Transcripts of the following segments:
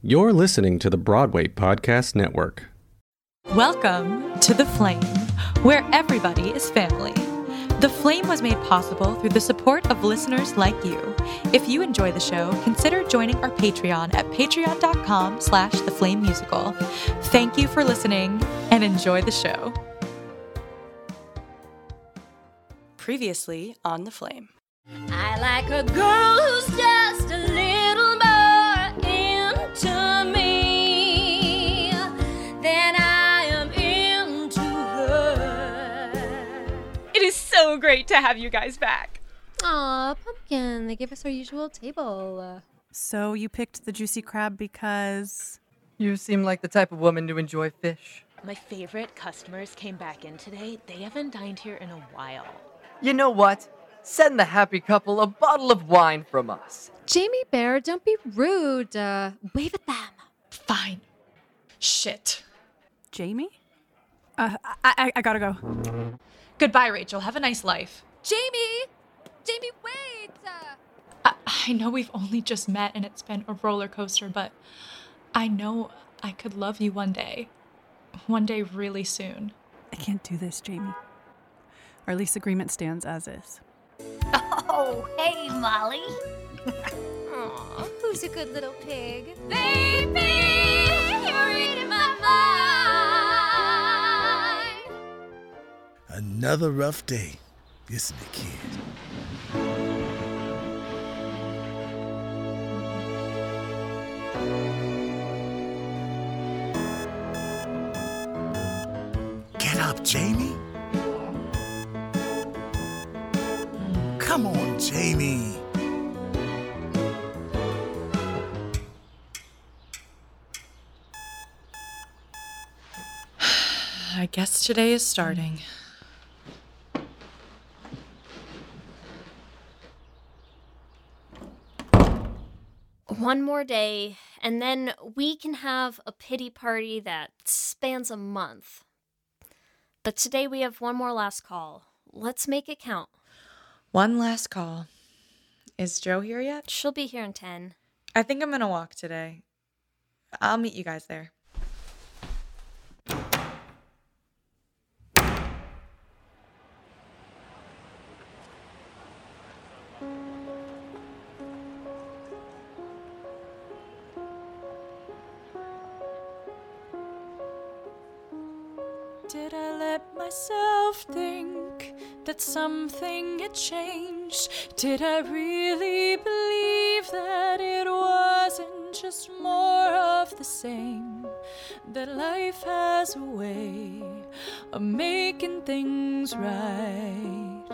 You're listening to the Broadway Podcast Network. Welcome to The Flame, where everybody is family. The Flame was made possible through the support of listeners like you. If you enjoy the show, consider joining our Patreon at patreon.com slash theflamemusical. Thank you for listening and enjoy the show. Previously on The Flame. I like a girl who's just a little so great to have you guys back. Aw, pumpkin. They gave us our usual table. So you picked the juicy crab because You seem like the type of woman to enjoy fish. My favorite customers came back in today. They haven't dined here in a while. You know what? Send the happy couple a bottle of wine from us. Jamie Bear, don't be rude. Uh, wave at them. Fine. Shit. Jamie? Uh, I, I, I gotta go. Goodbye, Rachel. Have a nice life. Jamie! Jamie, wait! Uh, I, I know we've only just met and it's been a roller coaster, but I know I could love you one day. One day, really soon. I can't do this, Jamie. Our lease agreement stands as is. Oh, hey, Molly. aw, who's a good little pig? Baby, Another rough day, isn't it, kid? Get up, Jamie. Come on, Jamie. I guess today is starting. One more day, and then we can have a pity party that spans a month. But today we have one more last call. Let's make it count. One last call. Is Jo here yet? She'll be here in 10. I think I'm gonna walk today. I'll meet you guys there. Did I let myself think that something had changed? Did I really believe that it wasn't just more of the same? That life has a way of making things right?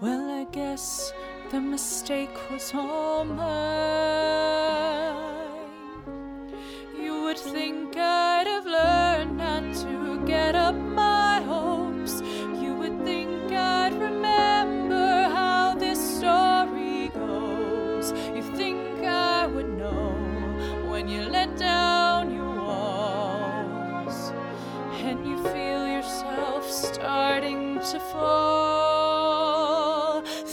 Well, I guess the mistake was all mine. Fall.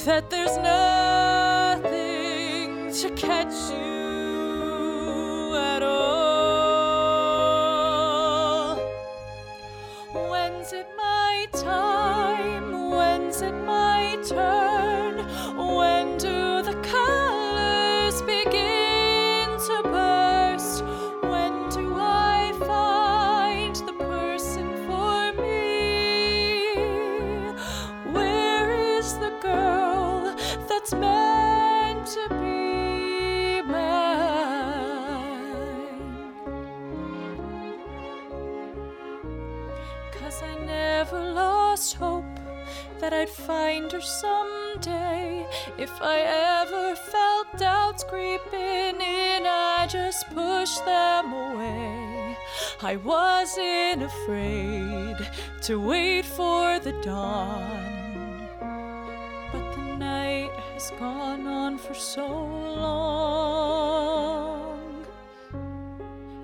That there's nothing to catch If I ever felt doubts creeping in, I just pushed them away. I wasn't afraid to wait for the dawn. But the night has gone on for so long.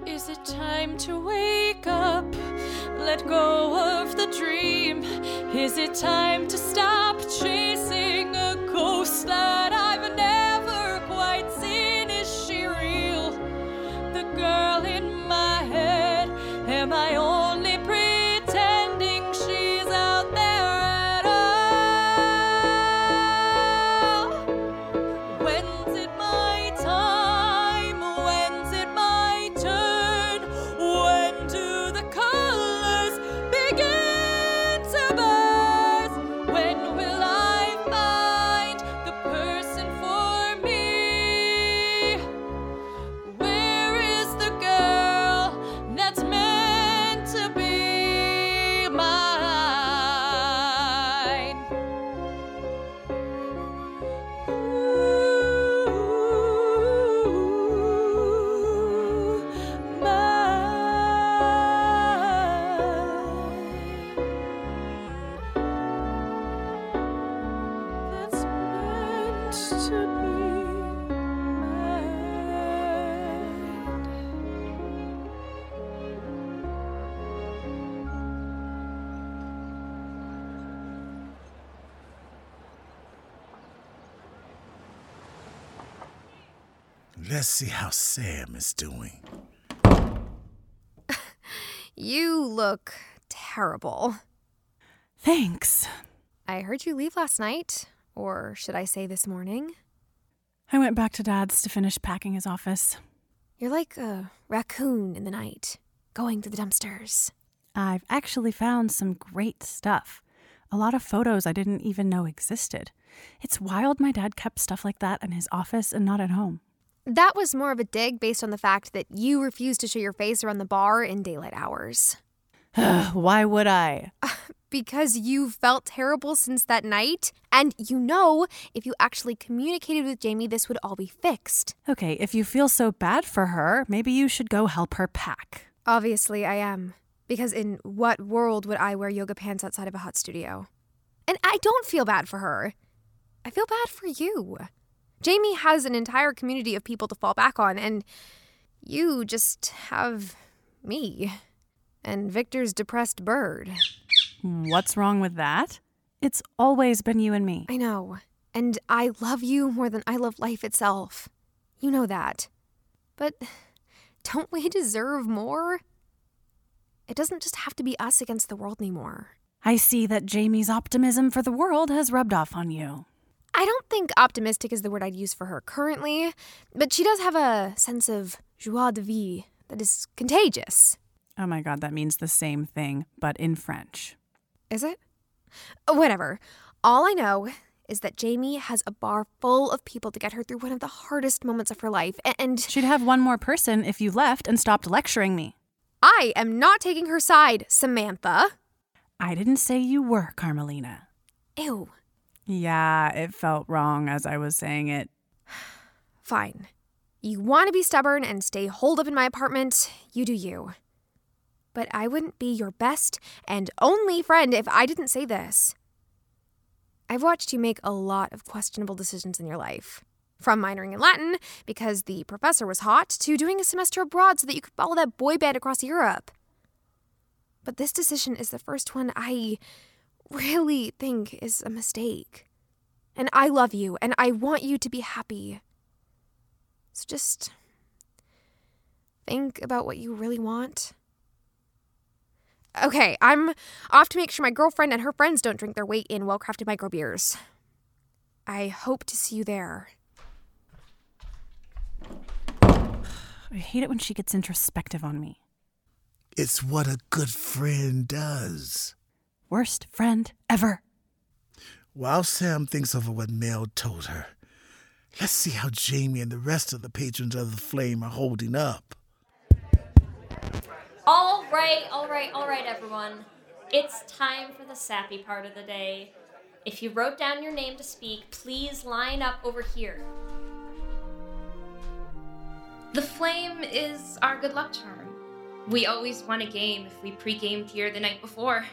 Is it time to wake up? Let go of the dream. Is it time to stop chasing ghost Let's see how Sam is doing. You look terrible. Thanks. I heard you leave last night, or should I say this morning? I went back to Dad's to finish packing his office. You're like a raccoon in the night, going to the dumpsters. I've actually found some great stuff. A lot of photos I didn't even know existed. It's wild my dad kept stuff like that in his office and not at home. That was more of a dig based on the fact that you refused to show your face around the bar in daylight hours. Why would I? Because you felt terrible since that night, and you know if you actually communicated with Jamie, this would all be fixed. Okay, if you feel so bad for her, maybe you should go help her pack. Obviously, I am. Because in what world would I wear yoga pants outside of a hot studio? And I don't feel bad for her. I feel bad for you. Jamie has an entire community of people to fall back on, and you just have me and Victor's depressed bird. What's wrong with that? It's always been you and me. I know. And I love you more than I love life itself. You know that. But don't we deserve more? It doesn't just have to be us against the world anymore. I see that Jamie's optimism for the world has rubbed off on you. I don't think optimistic is the word I'd use for her currently, but she does have a sense of joie de vivre that is contagious. Oh my god, that means the same thing, but in French. Is it? Oh, whatever. All I know is that Jamie has a bar full of people to get her through one of the hardest moments of her life, and She'd have one more person if you left and stopped lecturing me. I am not taking her side, Samantha. I didn't say you were, Carmelina. Ew. Yeah, it felt wrong as I was saying it. Fine. You want to be stubborn and stay holed up in my apartment? You do you. But I wouldn't be your best and only friend if I didn't say this. I've watched you make a lot of questionable decisions in your life. From minoring in Latin because the professor was hot to doing a semester abroad so that you could follow that boy band across Europe. But this decision is the first one I really think is a mistake. And I love you and I want you to be happy. So just think about what you really want. Okay, I'm off to make sure my girlfriend and her friends don't drink their weight in well crafted micro beers. I hope to see you there. I hate it when she gets introspective on me. It's what a good friend does. Worst friend ever. While Sam thinks over what Mel told her, let's see how Jamie and the rest of the patrons of the Flame are holding up. All right, all right, all right, everyone. It's time for the sappy part of the day. If you wrote down your name to speak, please line up over here. The flame is our good luck charm. We always won a game if we pre gamed here the night before.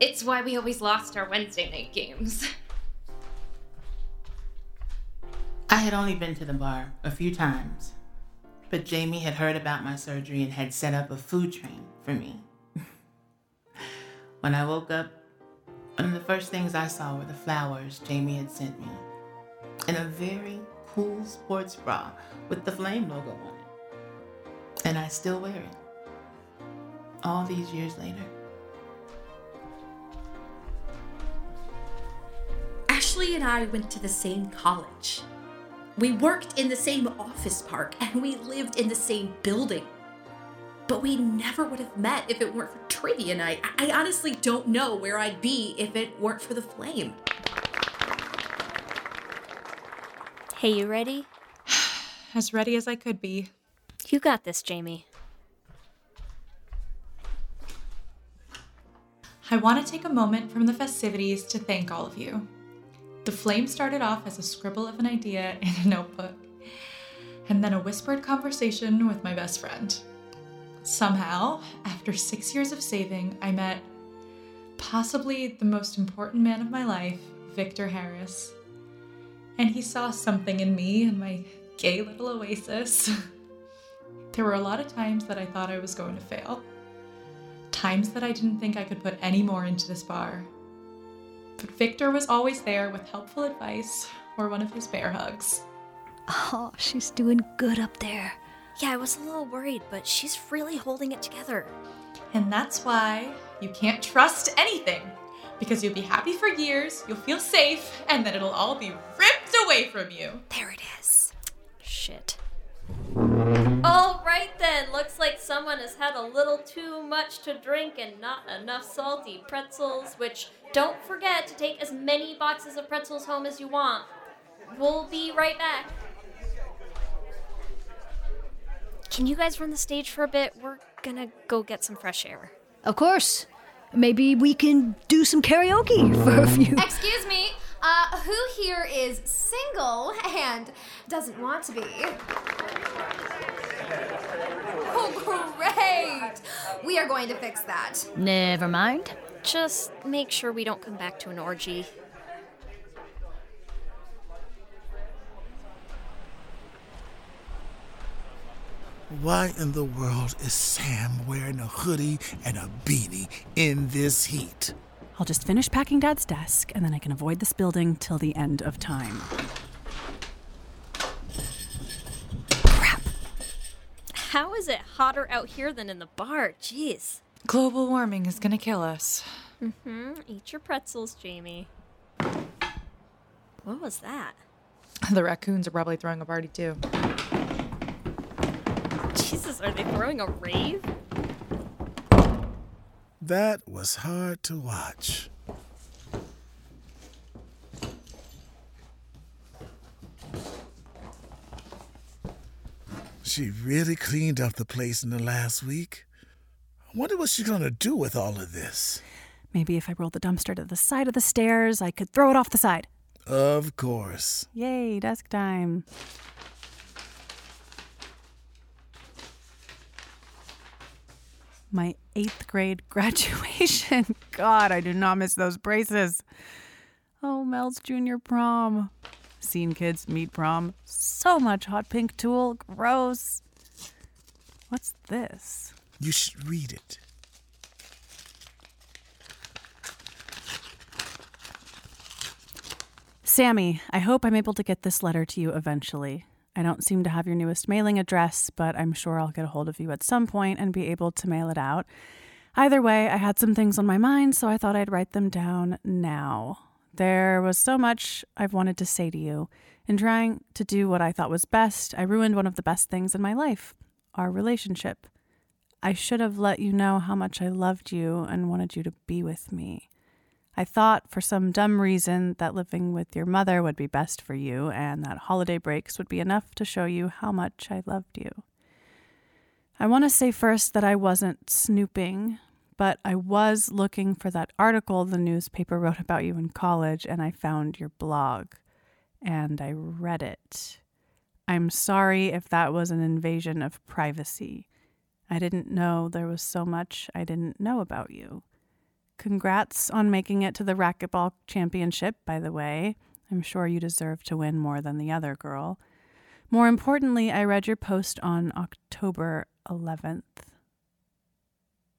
It's why we always lost our Wednesday night games. I had only been to the bar a few times, but Jamie had heard about my surgery and had set up a food train for me. when I woke up, one of the first things I saw were the flowers Jamie had sent me, and a very cool sports bra with the flame logo on it. And I still wear it. All these years later. Ashley and I went to the same college. We worked in the same office park and we lived in the same building. But we never would have met if it weren't for trivia night. I I honestly don't know where I'd be if it weren't for the flame. Hey, you ready? As ready as I could be. You got this, Jamie. I want to take a moment from the festivities to thank all of you. The flame started off as a scribble of an idea in a notebook, and then a whispered conversation with my best friend. Somehow, after six years of saving, I met possibly the most important man of my life, Victor Harris. And he saw something in me and my gay little oasis. there were a lot of times that I thought I was going to fail. Times that I didn't think I could put any more into this bar. But Victor was always there with helpful advice or one of his bear hugs. Oh, she's doing good up there. Yeah, I was a little worried, but she's really holding it together. And that's why you can't trust anything. Because you'll be happy for years, you'll feel safe, and then it'll all be ripped away from you. There it is. Shit. All right then. Looks like someone has had a little too much to drink and not enough salty pretzels, which don't forget to take as many boxes of pretzels home as you want. We'll be right back. Can you guys run the stage for a bit? We're gonna go get some fresh air. Of course. Maybe we can do some karaoke for a few. Excuse me, uh, who here is single and doesn't want to be? Great! We are going to fix that. Never mind. Just make sure we don't come back to an orgy. Why in the world is Sam wearing a hoodie and a beanie in this heat? I'll just finish packing Dad's desk, and then I can avoid this building till the end of time. How is it hotter out here than in the bar? Jeez. Global warming is gonna kill us. Mm-hmm. Eat your pretzels, Jamie. What was that? The raccoons are probably throwing a party too. Jesus, are they throwing a rave? That was hard to watch. She really cleaned up the place in the last week. I wonder what she's gonna do with all of this. Maybe if I rolled the dumpster to the side of the stairs, I could throw it off the side. Of course. Yay, desk time. My eighth grade graduation. God, I do not miss those braces. Oh, Mel's junior prom. Seen kids meet prom. So much hot pink tulle. Gross. What's this? You should read it. Sammy, I hope I'm able to get this letter to you eventually. I don't seem to have your newest mailing address, but I'm sure I'll get a hold of you at some point and be able to mail it out. Either way, I had some things on my mind, so I thought I'd write them down now. There was so much I've wanted to say to you. In trying to do what I thought was best, I ruined one of the best things in my life our relationship. I should have let you know how much I loved you and wanted you to be with me. I thought for some dumb reason that living with your mother would be best for you and that holiday breaks would be enough to show you how much I loved you. I want to say first that I wasn't snooping, but I was looking for that article the newspaper wrote about you in college and I found your blog and I read it. I'm sorry if that was an invasion of privacy. I didn't know there was so much I didn't know about you. Congrats on making it to the racquetball championship, by the way. I'm sure you deserve to win more than the other girl. More importantly, I read your post on October 11th.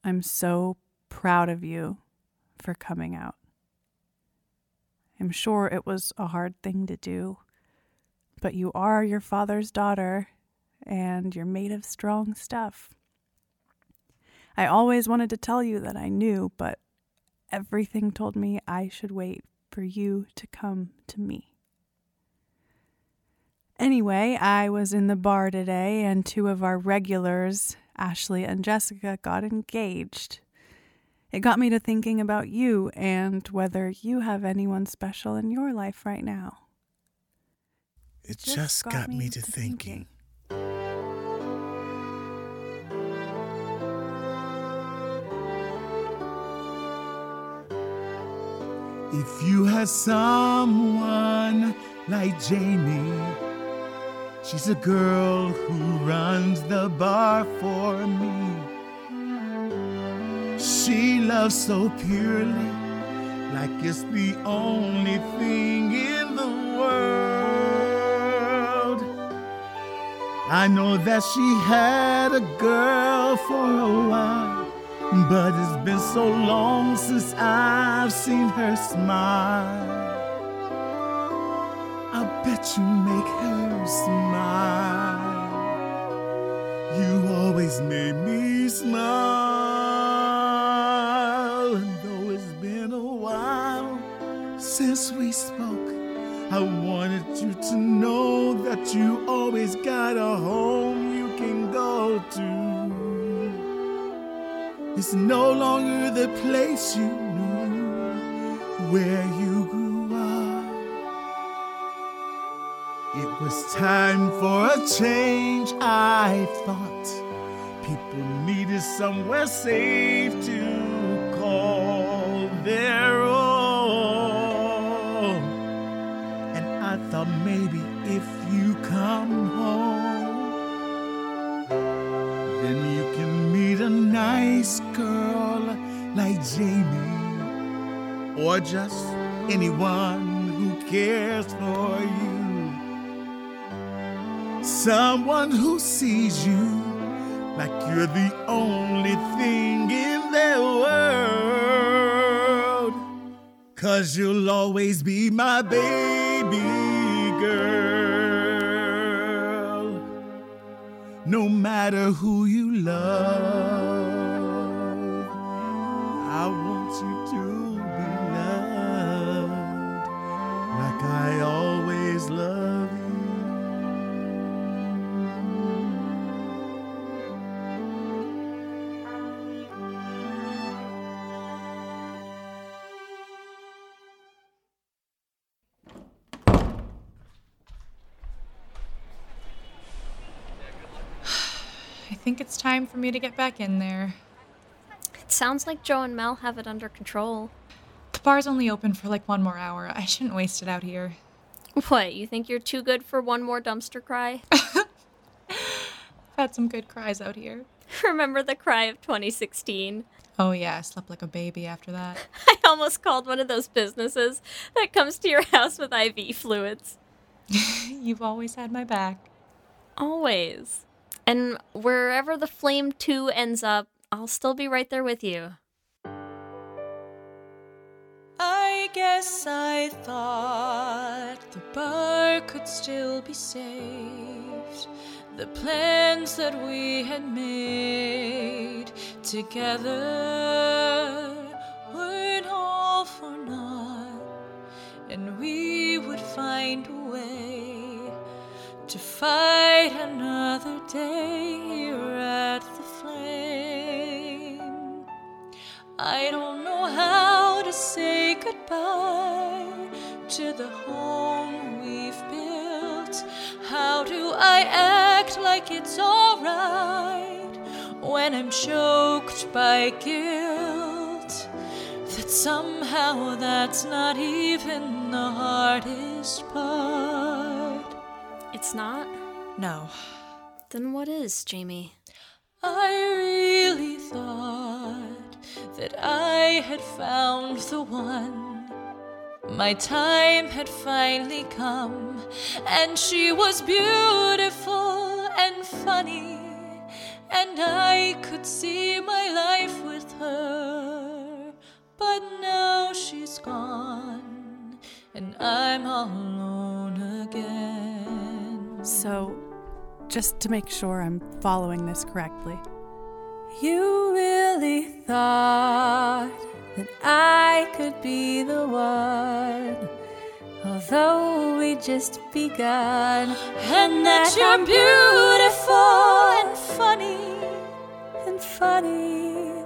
I'm so proud of you for coming out. I'm sure it was a hard thing to do, but you are your father's daughter, and you're made of strong stuff. I always wanted to tell you that I knew, but everything told me I should wait for you to come to me. Anyway, I was in the bar today, and two of our regulars, Ashley and Jessica, got engaged. It got me to thinking about you and whether you have anyone special in your life right now. It just, got, me to thinking. If you had someone like Jamie, she's a girl who runs the bar for me. She loves so purely, like it's the only thing in the world. I know that she had a girl for a while. But it's been so long since I've seen her smile. Bet you make her smile. You always made me smile. And though it's been a while since we spoke, I wanted you to know that you always got a home you can go to. It's no longer the place you knew where you was time for a change, I thought. People needed somewhere safe to call their own. And I thought maybe if you come home, then you can meet a nice girl like Jamie, or just anyone who cares for you. Someone who sees you like you're the only thing in their world. Cause you'll always be my baby girl. No matter who you love, I want you to be loved like I always love think it's time for me to get back in there. It sounds like Jo and Mel have it under control. The bar's only open for like one more hour. I shouldn't waste it out here. What, you think you're too good for one more dumpster cry? I've had some good cries out here. Remember the cry of 2016? Oh, yeah, I slept like a baby after that. I almost called one of those businesses that comes to your house with IV fluids. You've always had my back. Always. And wherever the Flame 2 ends up, I'll still be right there with you. I guess I thought the bar could still be saved. The plans that we had made together weren't all for naught, and we would find a way to fight another day here at the flame. I don't know how to say goodbye to the home we've built. How do I act like it's alright when I'm choked by guilt? That somehow that's not even the hardest part. It's not? No. Then what is, Jamie? I really thought that I had found the one. My time had finally come, and she was beautiful and funny, and I could see my life with her. But now she's gone, and I'm all alone again. So, just to make sure I'm following this correctly. You really thought that I could be the one, although we just begun, and that you're beautiful and funny and funny,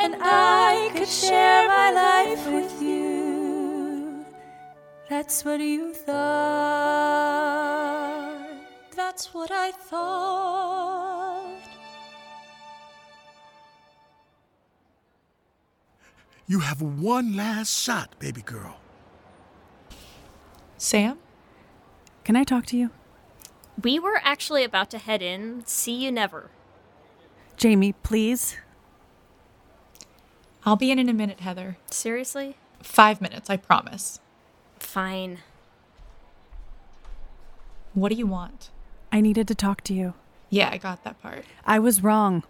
and I could share my life with you. That's what you thought. That's what I thought. You have one last shot, baby girl. Sam? Can I talk to you? We were actually about to head in. See you never. Jamie, please. I'll be in in a minute, Heather. Seriously? Five minutes, I promise. Fine. What do you want? I needed to talk to you. Yeah, I got that part. I was wrong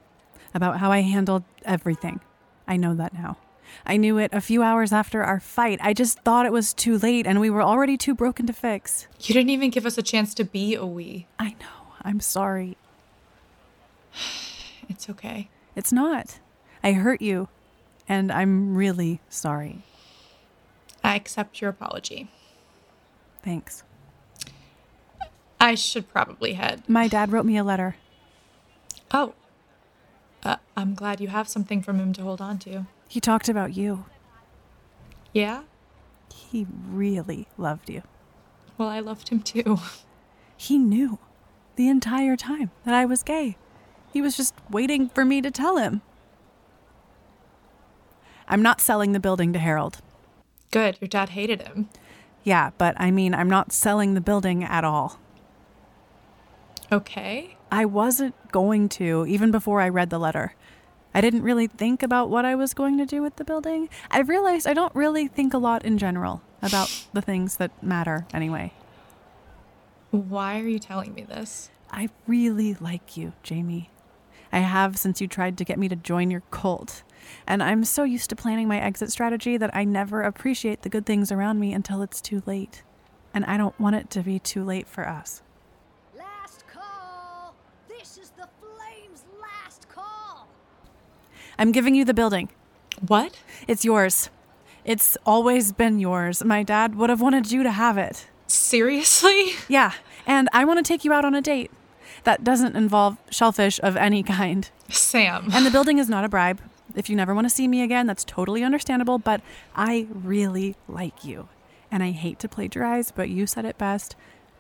about how I handled everything. I know that now. I knew it a few hours after our fight. I just thought it was too late and we were already too broken to fix. You didn't even give us a chance to be a we. I know. I'm sorry. It's okay. It's not. I hurt you, and I'm really sorry. I accept your apology. Thanks. I should probably head. My dad wrote me a letter. Oh. Uh, I'm glad you have something from him to hold on to. He talked about you. Yeah? He really loved you. Well, I loved him too. He knew the entire time that I was gay. He was just waiting for me to tell him. I'm not selling the building to Harold. Good, your dad hated him. Yeah, but I mean, I'm not selling the building at all. Okay. I wasn't going to, even before I read the letter. I didn't really think about what I was going to do with the building. I realized I don't really think a lot in general about the things that matter anyway. Why are you telling me this? I really like you, Jamie. I have since you tried to get me to join your cult. And I'm so used to planning my exit strategy that I never appreciate the good things around me until it's too late. And I don't want it to be too late for us. Last call. This is the Flames' last call. I'm giving you the building. What? It's yours. It's always been yours. My dad would have wanted you to have it. Seriously? Yeah, and I want to take you out on a date. That doesn't involve shellfish of any kind. Sam. And the building is not a bribe. If you never want to see me again, that's totally understandable, but I really like you. And I hate to plagiarize, but you said it best.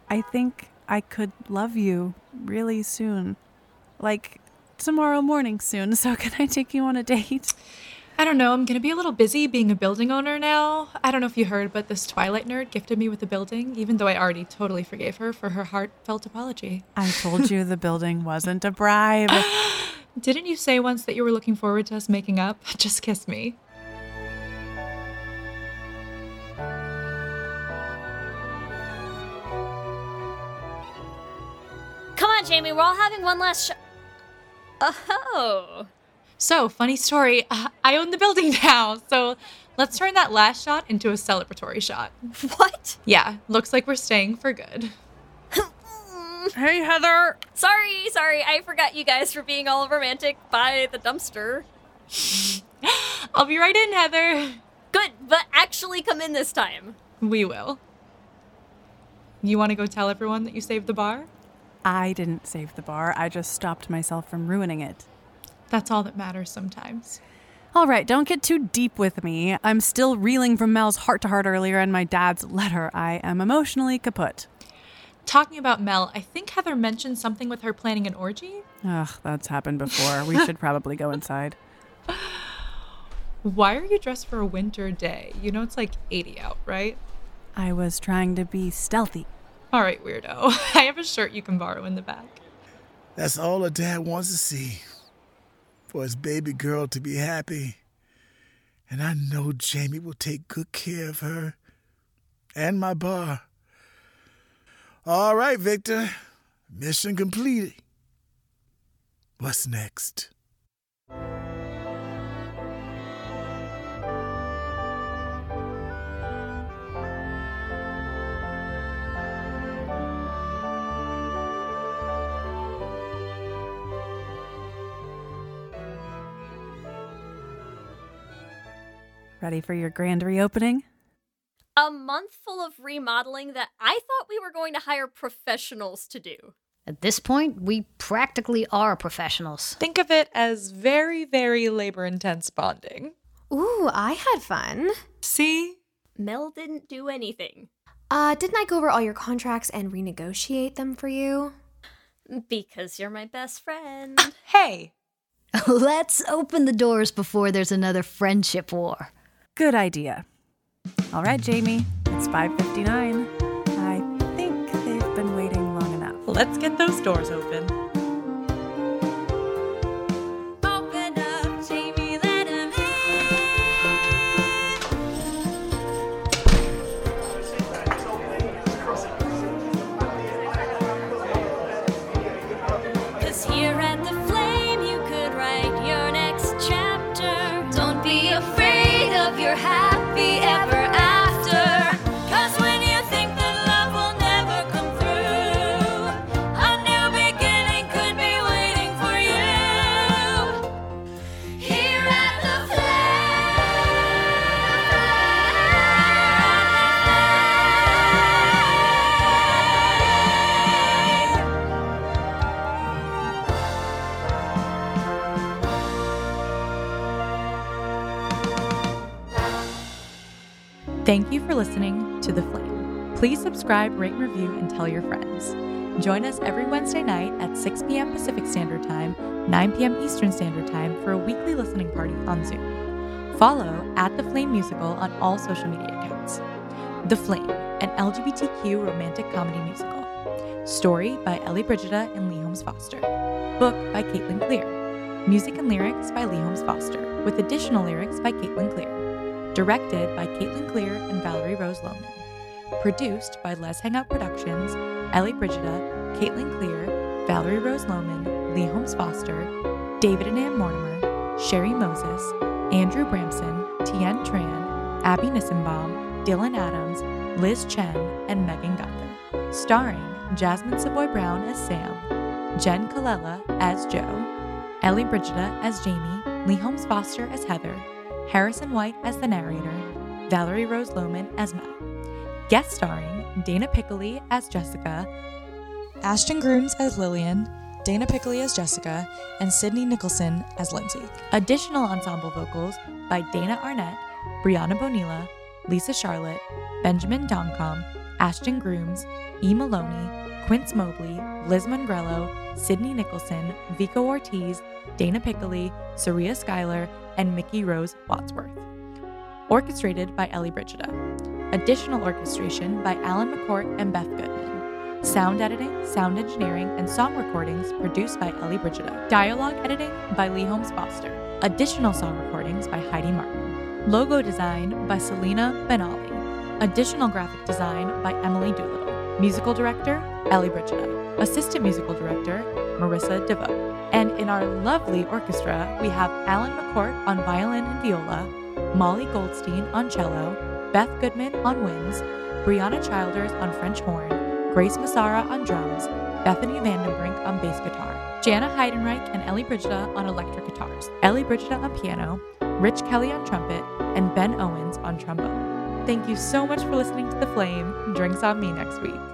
I think I could love you really soon. Like tomorrow morning soon. So, can I take you on a date? I don't know. I'm going to be a little busy being a building owner now. I don't know if you heard, but this Twilight nerd gifted me with a building, even though I already totally forgave her for her heartfelt apology. I told you the building wasn't a bribe. Didn't you say once that you were looking forward to us making up? Just kiss me. Come on, Jamie. We're all having one last shot. Oh. So, funny story. uh, I own the building now, so let's turn that last shot into a celebratory shot. What? Yeah, looks like we're staying for good. hey, Heather. Sorry, sorry. I forgot you guys for being all romantic by the dumpster. I'll be right in, Heather. Good, but actually come in this time. We will. You want to go tell everyone that you saved the bar? I didn't save the bar. I just stopped myself from ruining it. That's all that matters sometimes. All right, don't get too deep with me. I'm still reeling from Mel's heart to heart earlier and my dad's letter. I am emotionally kaput. Talking about Mel, I think Heather mentioned something with her planning an orgy. Ugh, that's happened before. We should probably go inside. Why are you dressed for a winter day? You know it's like 80 out, right? I was trying to be stealthy. All right, weirdo. I have a shirt you can borrow in the back. That's all a dad wants to see. For his baby girl to be happy. And I know Jamie will take good care of her and my bar. All right, Victor. Mission completed. What's next? Ready for your grand reopening? A month full of remodeling that I thought we were going to hire professionals to do. At this point, we practically are professionals. Think of it as very, very labor intense bonding. Ooh, I had fun. See? Mel didn't do anything. Uh, didn't I go over all your contracts and renegotiate them for you? Because you're my best friend. hey! Let's open the doors before there's another friendship war. Good idea. All right, Jamie, it's 5:59. I think they've been waiting long enough. Let's get those doors open. Your happy Thank you for listening to The Flame. Please subscribe, rate, review, and tell your friends. Join us every Wednesday night at 6 p.m. Pacific Standard Time, 9 p.m. Eastern Standard Time for a weekly listening party on Zoom. Follow at The Flame Musical on all social media accounts. The Flame, an LGBTQ romantic comedy musical. Story by Ellie Brigida and Leigh Holmes Foster. Book by Caitlin Clear. Music and lyrics by Leigh Holmes Foster, with additional lyrics by Caitlin Clear directed by Caitlin Clear and Valerie Rose Lohman. Produced by Lez Hang Out Productions, Ellie Brigida, Caitlin Clear, Valerie Rose Lohman, Leigh Holmes Foster, David and Ann Mortimer, Sherry Moses, Andrew Bramson, Tien Tran, Abby Nissenbaum, Dylan Adams, Liz Chen, and Megan Gunther. Starring Jasmin Savoy Brown as Sam, Jenn Colella as Jo, Ellie Brigida as Jamie, Leigh Holmes Foster as Heather, Harrison White as the narrator, Valerie Rose Lohman as Mel. Guest starring Dana Piccoli as Jessica, Ashton Grooms as Lillian, Dana Piccoli as Jessica, and Sydney Nicholson as Lindsay. Additional ensemble vocals by Dana Arnett, Brianna Bonilla, Lisa Charlotte, Benjamin Doncom, Ashton Grooms, E. Maloney, Quince Mobley, Liz Mongrello, Sydney Nicholson, Vico Ortiz, Dana Piccoli, Saria Schuyler, and Mickey Rose Wadsworth. Orchestrated by Ellie Brigida. Additional orchestration by Alan McCourt and Beth Goodman. Sound editing, sound engineering, and song recordings produced by Ellie Brigida. Dialogue editing by Leigh Holmes Foster. Additional song recordings by Heidi Martin. Logo design by Selena Benali. Additional graphic design by Emily Doolittle. Musical director, Ellie Brigida. Assistant musical director, Marissa DeVoe. And in our lovely orchestra, we have Alan McCourt on violin and viola, Molly Goldstein on cello, Beth Goodman on winds, Brianna Childers on French horn, Grace Massara on drums, Bethany Vandenbrink on bass guitar, Jana Heidenreich and Ellie Brigida on electric guitars, Ellie Brigida on piano, Rich Kelly on trumpet, and Ben Owens on trombone. Thank you so much for listening to The Flame. Drinks on me next week.